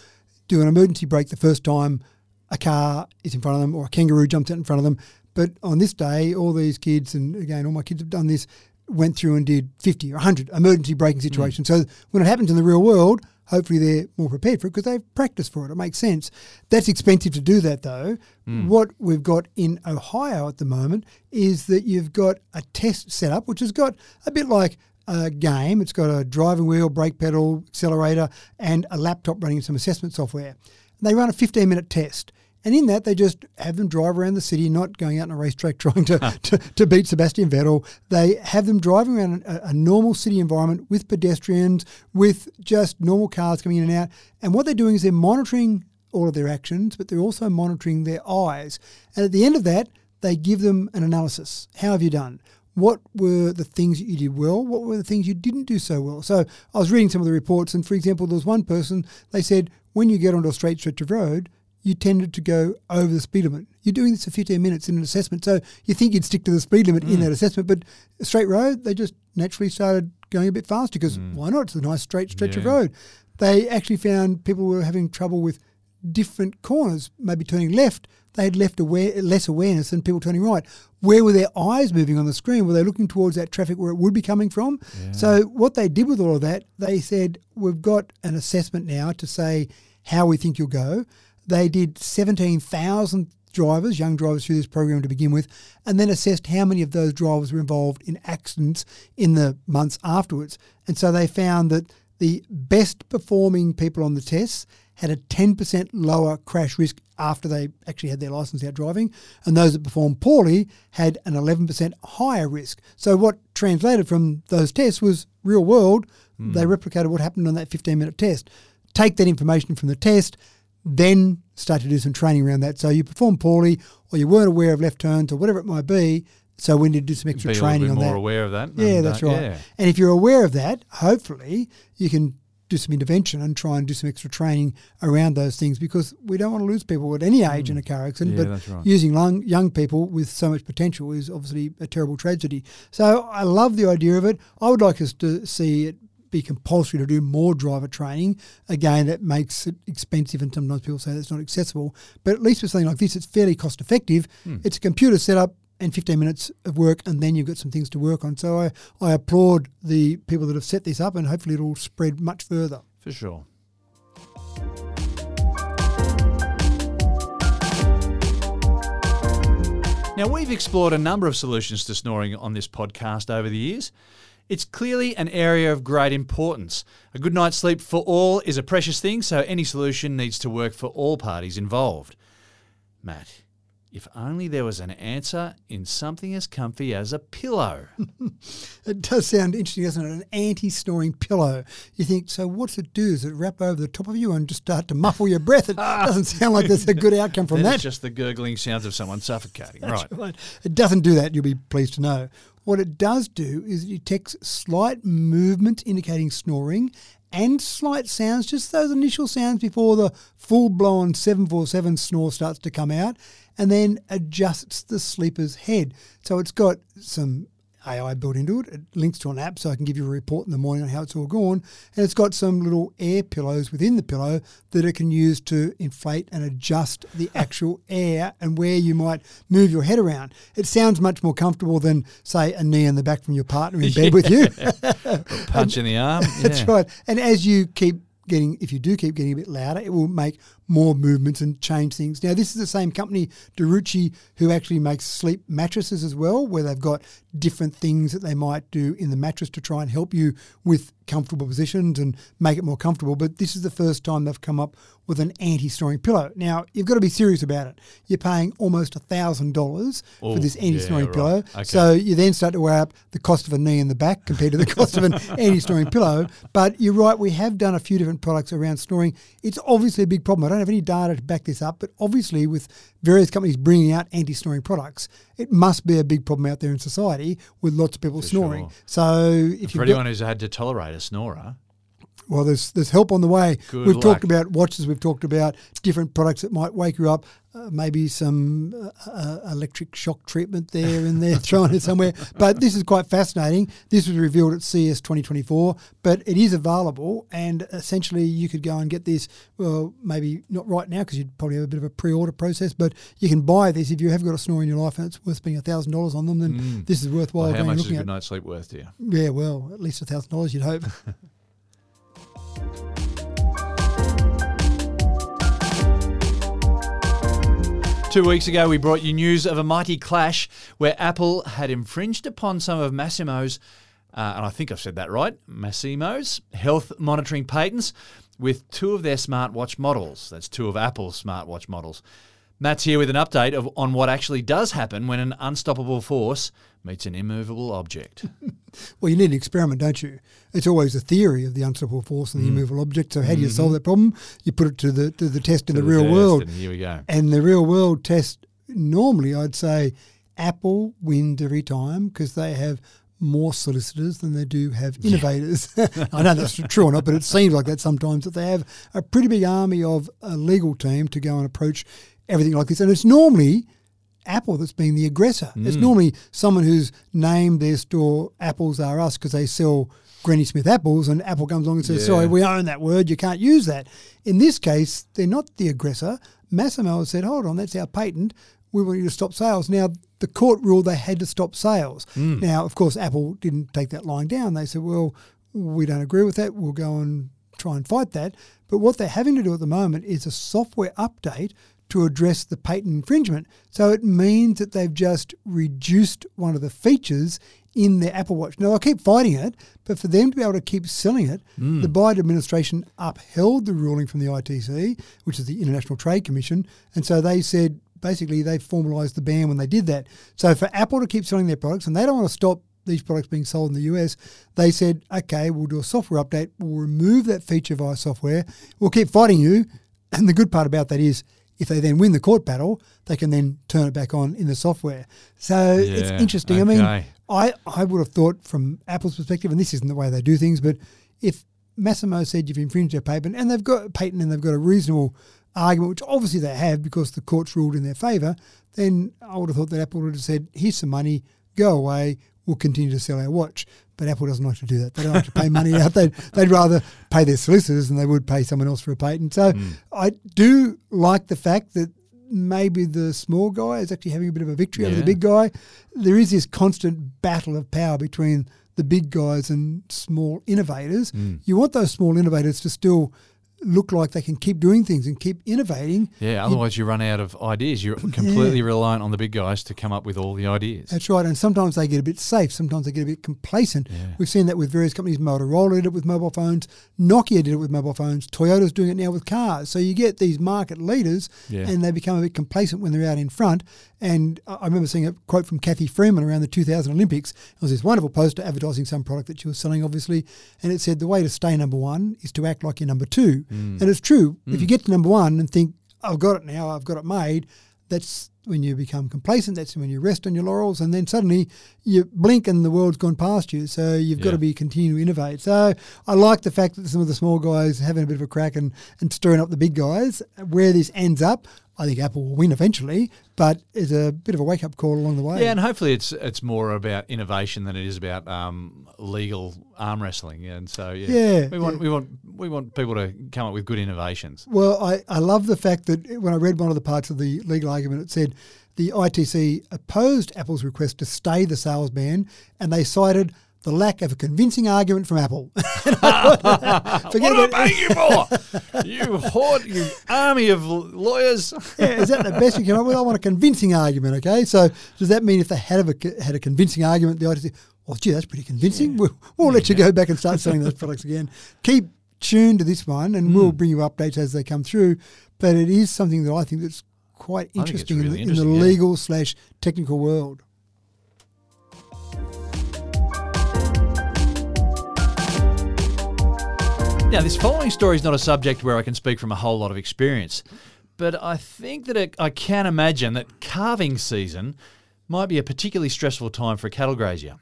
do an emergency brake the first time a car is in front of them or a kangaroo jumps out in front of them. But on this day, all these kids, and again, all my kids have done this, went through and did 50 or 100 emergency braking hmm. situations. So when it happens in the real world, hopefully they're more prepared for it because they've practiced for it. It makes sense. That's expensive to do that though. Hmm. What we've got in Ohio at the moment is that you've got a test set up, which has got a bit like a game. It's got a driving wheel, brake pedal, accelerator, and a laptop running some assessment software. They run a 15 minute test. And in that, they just have them drive around the city, not going out on a racetrack (laughs) trying to, to, to beat Sebastian Vettel. They have them driving around a, a normal city environment with pedestrians, with just normal cars coming in and out. And what they're doing is they're monitoring all of their actions, but they're also monitoring their eyes. And at the end of that, they give them an analysis. How have you done? What were the things that you did well? What were the things you didn't do so well? So I was reading some of the reports, and for example, there was one person, they said, when you get onto a straight stretch of road, you tended to go over the speed limit. You're doing this for 15 minutes in an assessment, so you think you'd stick to the speed limit in mm. that assessment, but a straight road, they just naturally started going a bit faster because mm. why not? It's a nice straight stretch of road. They actually found people were having trouble with different corners, maybe turning left. They had left aware, less awareness than people turning right. Where were their eyes moving on the screen? Were they looking towards that traffic where it would be coming from? So what they did with all of that, they said we've got an assessment now to say how we think you'll go. They did 17,000 drivers, young drivers through this program to begin with, and then assessed how many of those drivers were involved in accidents in the months afterwards. And so they found that the best performing people on the tests had a 10% lower crash risk after they actually had their license out driving, and those that performed poorly had an 11% higher risk. So, what translated from those tests was real world, they hmm. replicated what happened on that 15 minute test. Take that information from the test, then start to do some training around that. So, you perform poorly, or you weren't aware of left turns, or whatever it might be. So, we need to do some extra Be training on more that. aware of that. Yeah, that's uh, right. yeah. And if you're aware of that, hopefully you can do some intervention and try and do some extra training around those things because we don't want to lose people at any age in a car accident. Mm. Yeah, but that's right. using young, young people with so much potential is obviously a terrible tragedy. So I love the idea of it. I would like us to see it be compulsory to do more driver training. Again, that makes it expensive, and sometimes people say that's not accessible. But at least with something like this, it's fairly cost effective. Hmm. It's a computer setup and 15 minutes of work, and then you've got some things to work on. So I, I applaud the people that have set this up, and hopefully it'll spread much further. For sure. Now, we've explored a number of solutions to snoring on this podcast over the years. It's clearly an area of great importance. A good night's sleep for all is a precious thing, so any solution needs to work for all parties involved. Matt, if only there was an answer in something as comfy as a pillow. (laughs) It does sound interesting, doesn't it? An anti-snoring pillow. You think, so what's it do? Does it wrap over the top of you and just start to muffle your breath? It (laughs) doesn't sound like there's a good outcome from that. it's just the gurgling sounds of someone suffocating. right. Right. It doesn't do that, you'll be pleased to know. What it does do is it detects slight movement indicating snoring and slight sounds, just those initial sounds before the full blown 747 snore starts to come out, and then adjusts the sleeper's head. So it's got some AI built into it. It links to an app so I can give you a report in the morning on how it's all gone. And it's got some little air pillows within the pillow that it can use to inflate and adjust the (laughs) actual air and where you might move your head around. It sounds much more comfortable than, say, a knee in the back from your partner in bed with you. (laughs) Punch in the arm. (laughs) That's right. And as you keep getting, if you do keep getting a bit louder, it will make more movements and change things. Now, this is the same company, DeRucci, who actually makes sleep mattresses as well, where they've got different things that they might do in the mattress to try and help you with comfortable positions and make it more comfortable. But this is the first time they've come up with an anti-snoring pillow. Now, you've got to be serious about it. You're paying almost a thousand dollars for this anti-snoring yeah, right. pillow. Okay. So you then start to weigh up the cost of a knee in the back compared to the cost of an (laughs) anti-snoring pillow. But you're right, we have done a few different products around snoring. It's obviously a big problem. Don't have any data to back this up, but obviously with various companies bringing out anti-snoring products, it must be a big problem out there in society with lots of people snoring. sure. So if For anyone got, who's had to tolerate a snorer, well, there's there's help on the way. Good we've luck. talked about watches. We've talked about different products that might wake you up. Uh, maybe some uh, uh, electric shock treatment there and there (laughs) thrown it somewhere. But this is quite fascinating. This was revealed at CES 2024, but it is available, and essentially you could go and get this. Well, maybe not right now because you'd probably have a bit of a pre-order process, but you can buy this if you have got a snore in your life and it's worth spending thousand dollars on them. Then this is worthwhile. well, how much is a good at. night's sleep worth to you? Yeah, well, at least thousand dollars, you'd hope. (laughs) Two weeks ago, we brought you news of a mighty clash where Apple had infringed upon some of Masimo's, uh, and I think I've said that right, Masimo's health monitoring patents with two of their smartwatch models. That's two of Apple's smartwatch models. Matt's here with an update of, on what actually does happen when an unstoppable force meets an immovable object. (laughs) Well, you need an experiment, don't you? It's always a theory of the unstoppable force and the Mm. immovable object. So, how do you Mm-hmm. solve that problem? You put it to the to the test in the To real world, and here we go. and the real world test. Normally, I'd say Apple wins every time because they have more solicitors than they do have innovators. (laughs) I know that's true or not, but it seems like that sometimes that they have a pretty big army of a legal team to go and approach everything like this. And it's normally Apple that's been the aggressor. It's mm. normally someone who's named their store Apples Are Us because they sell Granny Smith apples, and Apple comes along and says, Yeah. "Sorry, we own that word. You can't use that." In this case, they're not the aggressor. Masimo has said, "Hold on, that's our patent. We want you to stop sales." Now, the court ruled they had to stop sales. Mm. Now, of course, Apple didn't take that lying down. They said, "Well, we don't agree with that. We'll go and try and fight that." But what they're having to do at the moment is a software update to address the patent infringement. So it means that they've just reduced one of the features in their Apple Watch. Now, they'll keep fighting it, but for them to be able to keep selling it, hmm. the Biden administration upheld the ruling from the ITC, which is the International Trade Commission. And so they said basically they formalised the ban when they did that. So for Apple to keep selling their products, and they don't want to stop these products being sold in the US, they said, okay, we'll do a software update, we'll remove that feature via software, we'll keep fighting you. And the good part about that is if they then win the court battle, they can then turn it back on in the software. So it's Yeah, interesting. I mean. I, I would have thought from Apple's perspective, and this isn't the way they do things, but if Masimo said you've infringed their patent and they've got a patent and they've got a reasonable argument, which obviously they have because the court's ruled in their favour, then I would have thought that Apple would have said, here's some money, go away, we'll continue to sell our watch. But Apple doesn't like to do that. They don't like to pay money out. They'd, they'd rather pay their solicitors than they would pay someone else for a patent. So hmm. I do like the fact that maybe the small guy is actually having a bit of a victory over the big guy. There is this constant battle of power between the big guys and small innovators. Hmm. You want those small innovators to still look like they can keep doing things and keep innovating. Yeah, otherwise you run out of ideas. You're completely reliant on the big guys to come up with all the ideas. That's right. And sometimes they get a bit safe. Sometimes they get a bit complacent. Yeah. We've seen that with various companies. Motorola did it with mobile phones. Nokia did it with mobile phones. Toyota's doing it now with cars. So you get these market leaders Yeah. and they become a bit complacent when they're out in front. And I remember seeing a quote from Cathy Freeman around the 2000 Olympics. It was this wonderful poster advertising some product that she was selling, obviously. And it said, the way to stay number one is to act like you're number two. Mm. And it's true. If you get to number one and think, I've got it now, I've got it made, that's when you become complacent. That's when you rest on your laurels, and then suddenly you blink and the world's gone past you. So you've got to be continue to innovate. So I like the fact that some of the small guys having a bit of a crack and, and stirring up the big guys. Where this ends up, I think Apple will win eventually, but it's a bit of a wake up call along the way. Yeah, and hopefully it's it's more about innovation than it is about um, legal arm wrestling. And so yeah, Yeah, we want yeah. we want we want people to come up with good innovations. Well, I, I love the fact that when I read one of the parts of the legal argument, it said the ITC opposed Apple's request to stay the sales ban, and they cited the lack of a convincing argument from Apple. (laughs) (laughs) (laughs) Forget What am I about- paying you for? you horde, you army of lawyers. yeah, is that the best you came up with? I want a convincing argument. Okay, so does that mean if they had a, had a convincing argument, the ITC, well, gee, that's pretty convincing. We'll, we'll let you go back and start selling those products again. Keep tuned to this one, and we'll Hmm. bring you updates as they come through. But it is something that I think that's quite interesting, really in, the, in the interesting, yeah. legal slash technical world. Now, this following story is not a subject where I can speak from a whole lot of experience, but I think that it, I can imagine that calving season might be a particularly stressful time for a cattle grazier.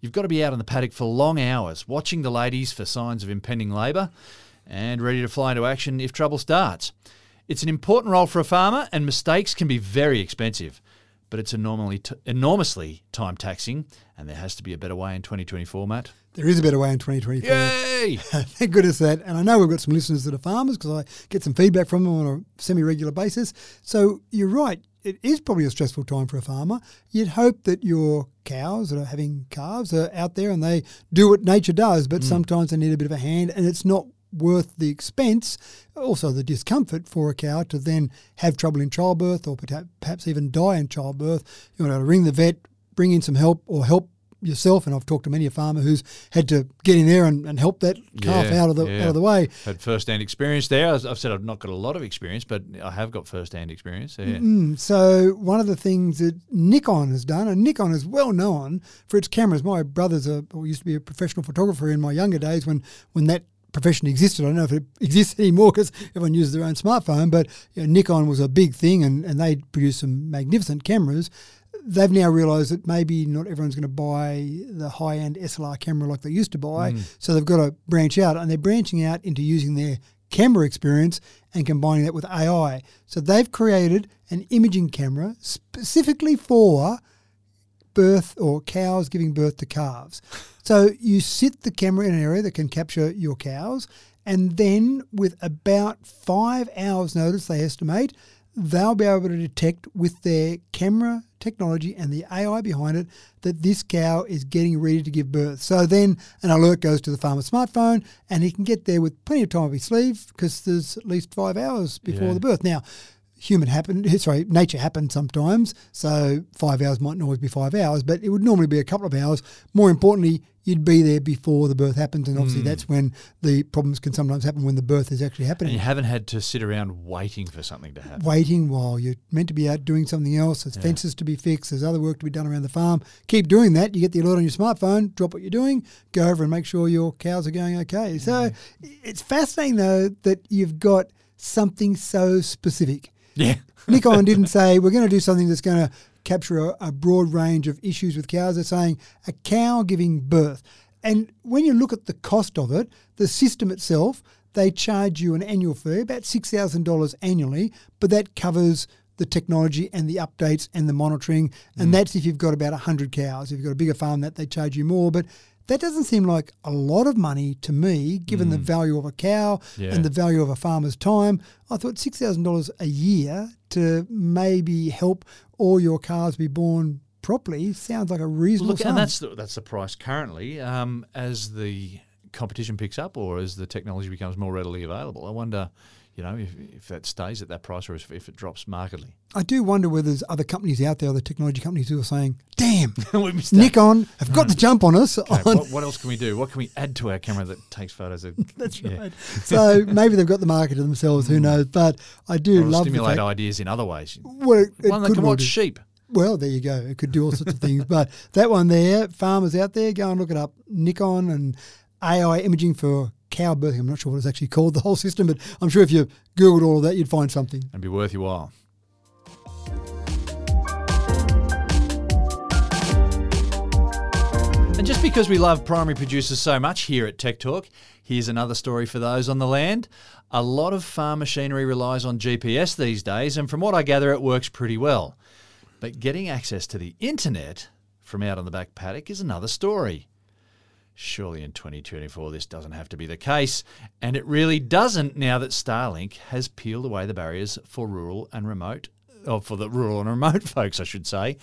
You've got to be out in the paddock for long hours, watching the ladies for signs of impending labour, and ready to fly into action if trouble starts. It's an important role for a farmer, and mistakes can be very expensive, but it's enormously, enormously time taxing, and there has to be a better way in 2024, Matt. There is a better way in 2024. Yay! (laughs) Thank goodness that. And I know we've got some listeners that are farmers because I get some feedback from them on a semi regular basis. So you're right. It is probably a stressful time for a farmer. You'd hope that your cows that are having calves are out there and they do what nature does, but mm. sometimes they need a bit of a hand and it's not worth the expense, also the discomfort for a cow to then have trouble in childbirth or perhaps perhaps even die in childbirth. You want to ring the vet, bring in some help or help yourself. And I've talked to many a farmer who's had to get in there and, and help that calf Yeah, out of the yeah. out of the way. had first-hand experience there. I've said I've not got a lot of experience, but I have got first-hand experience. Yeah. Mm, so one of the things that Nikon has done, and Nikon is well known for its cameras. My brother's a used to be a professional photographer in my younger days when when that profession existed. I don't know if it exists (laughs) anymore because everyone uses their own smartphone, but you know, Nikon was a big thing, and, and they produced some magnificent cameras. They've now realised that maybe not everyone's going to buy the high end SLR camera like they used to buy, mm. so they've got to branch out, and they're branching out into using their camera experience and combining that with AI. So they've created an imaging camera specifically for birth or cows giving birth to calves. So you sit the camera in an area that can capture your cows, and then with about five hours' notice, they estimate, they'll be able to detect with their camera technology and the AI behind it that this cow is getting ready to give birth. So then an alert goes to the farmer's smartphone, and he can get there with plenty of time up his sleeve because there's at least five hours before Yeah. the birth. Now, human happen sorry nature happens sometimes so five hours might not always be five hours but it would normally be a couple of hours. More importantly you'd be there before the birth happens and obviously hmm. that's when the problems can sometimes happen when the birth is actually happening. And you haven't had to sit around waiting for something to happen. waiting while you're meant to be out doing something else there's fences to be fixed there's other work to be done around the farm. Keep doing that you get the alert on your smartphone drop what you're doing go over and make sure your cows are going okay. So hmm. it's fascinating though that you've got something so specific Yeah. (laughs) Nikon didn't say we're going to do something that's going to capture a, a broad range of issues with cows. They're saying a cow giving birth. And when you look at the cost of it, the system itself, they charge you an annual fee, about $6,000 annually, but that covers the technology and the updates and the monitoring. And mm. that's if you've got about 100 cows. If you've got a bigger farm, that they charge you more. But that doesn't seem like a lot of money to me, given the value of a cow Yeah. and the value of a farmer's time. I thought six thousand dollars a year to maybe help all your calves be born properly sounds like a reasonable Look, sum. and that's the, that's the price currently. Um, as the competition picks up, or as the technology becomes more readily available, I wonder, you know, if, if that stays at that price or if, if it drops markedly. I do wonder whether there's other companies out there, other technology companies who are saying, "Damn, (laughs) we missed that. Nikon have got mm. the jump on us." Okay, on what, what else can we do? What can we add to our camera that takes photos? Of, (laughs) That's yeah. right. (laughs) so maybe they've got the market to themselves. Who mm. knows? But I do Or love the stimulate ideas in other ways. Well, it, it One that could can watch do. sheep. Well, there you go. It could do all sorts of things. But that one there, farmers out there, go and look it up. Nikon and AI imaging for cow birthing. I'm not sure what it's actually called, the whole system, but I'm sure if you Googled all of that, you'd find something. and be worth your while. And just because we love primary producers so much here at Tech Talk, here's another story for those on the land. A lot of farm machinery relies on GPS these days, and from what I gather, it works pretty well. But getting access to the internet from out on the back paddock is another story. Surely in 2024 this doesn't have to be the case, and it really doesn't now that Starlink has peeled away the barriers for rural and remote, or for the rural and remote (laughs) folks, I should say.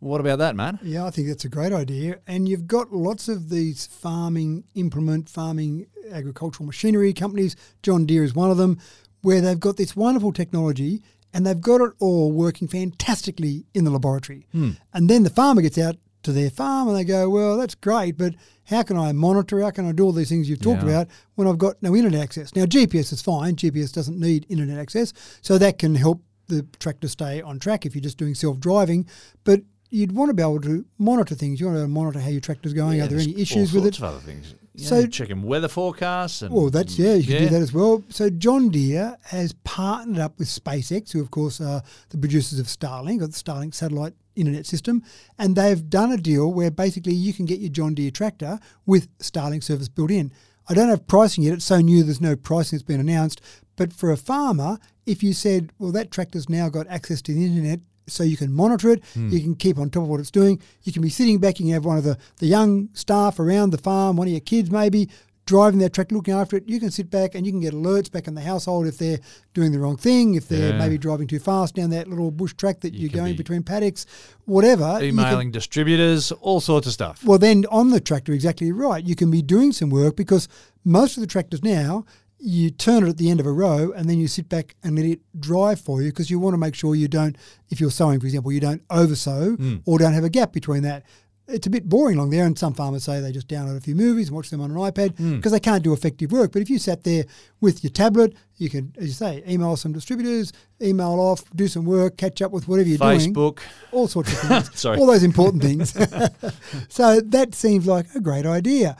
What about that, man? Yeah, I think that's a great idea. And you've got lots of these farming implement, farming agricultural machinery companies. John Deere is one of them, where they've got this wonderful technology and they've got it all working fantastically in the laboratory. Hmm. And then the farmer gets out to their farm and they go, Well, that's great, but how can I monitor? How can I do all these things you've talked Yeah. about when I've got no internet access? Now, GPS is fine. GPS doesn't need internet access. So that can help the tractor stay on track if you're just doing self driving. But you'd want to be able to monitor things. You want to monitor how your tractor's going. Are there any issues with it? other things. You So- checking weather forecasts and Well, that's yeah, you can do that as well. So John Deere has partnered up with SpaceX, who of course are the producers of Starlink or the Starlink satellite internet system, and they've done a deal where basically you can get your John Deere tractor with Starlink service built in. I don't have pricing yet; it's so new. There's no pricing that's been announced. But for a farmer, if you said, "Well, that tractor's now got access to the internet," so you can monitor it, hmm. you can keep on top of what it's doing. You can be sitting back, you can have one of the, the young staff around the farm, one of your kids maybe, driving their tractor, looking after it. You can sit back and you can get alerts back in the household if they're doing the wrong thing, if they're Yeah. maybe driving too fast down that little bush track that you are going be between paddocks, whatever. you can- emailing distributors, all sorts of stuff. well, then on the tractor, exactly right. You can be doing some work because most of the tractors now, you turn it at the end of a row and then you sit back and let it dry for you because you want to make sure you don't, if you're sowing, for example, you don't oversow Hmm. or don't have a gap between that. It's a bit boring along there, and some farmers say they just download a few movies and watch them on an iPad Hmm. because they can't do effective work. But if you sat there with your tablet, you could, as you say, email some distributors, email off, do some work, catch up with whatever you're doing Facebook. all sorts of (laughs) things. Sorry. All those important things. (laughs) so that seems like a great idea.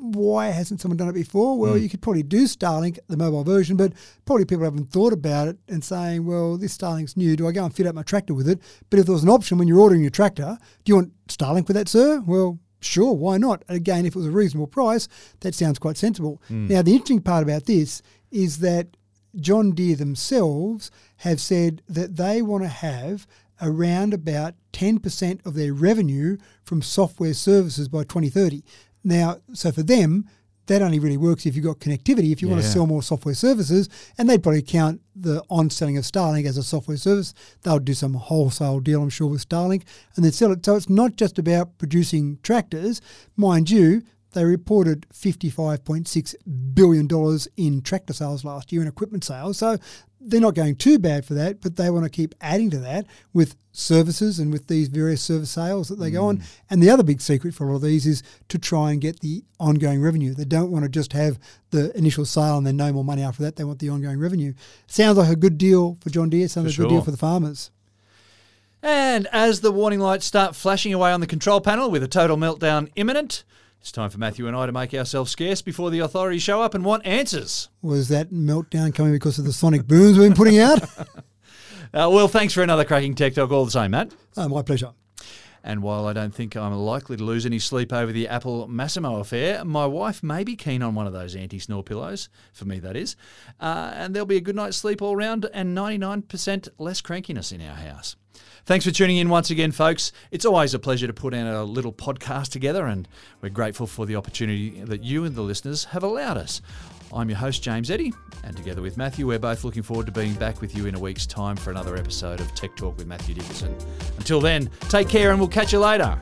Why hasn't someone done it before? Well, hmm. you could probably do Starlink, the mobile version, but probably people haven't thought about it and saying, well, this Starlink's new. Do I go and fit up my tractor with it? But if there was an option when you're ordering your tractor, do you want Starlink with that, sir? Well, sure, why not? Again, if it was a reasonable price, that sounds quite sensible. Hmm. Now, the interesting part about this is that John Deere themselves have said that they want to have around about 10% of their revenue from software services by 2030. Now, so for them, that only really works if you've got connectivity. If you want to sell more software services, and they'd probably count the on selling of Starlink as a software service, they'll do some wholesale deal, I'm sure, with Starlink, and then sell it. So it's not just about producing tractors. Mind you, they reported $55.6 billion in tractor sales last year and equipment sales. So they're not going too bad for that, but they want to keep adding to that with services and with these various service sales that they go on. Mm. And the other big secret for all of these is to try and get the ongoing revenue. They don't want to just have the initial sale and then no more money after that. They want the ongoing revenue. Sounds like a good deal for John Deere. Sounds like For a good deal for the farmers. And as the warning lights start flashing away on the control panel with a total meltdown imminent, it's time for Matthew and I to make ourselves scarce before the authorities show up and want answers. Was that meltdown coming because of the sonic booms we've been putting out? (laughs) Uh, well, thanks for another cracking tech talk all the same, Matt. oh, my pleasure. And while I don't think I'm likely to lose any sleep over the Apple Masimo affair, my wife may be keen on one of those anti snore pillows, for me that is. Uh, and there'll be a good night's sleep all round and 99% less crankiness in our house. Thanks for tuning in once again, folks. It's always a pleasure to put in a little podcast together, and we're grateful for the opportunity that you and the listeners have allowed us. I'm your host, James Eddy, and together with Matthew, we're both looking forward to being back with you in a week's time for another episode of Tech Talk with Matthew Dickerson. Until then, take care and we'll catch you later.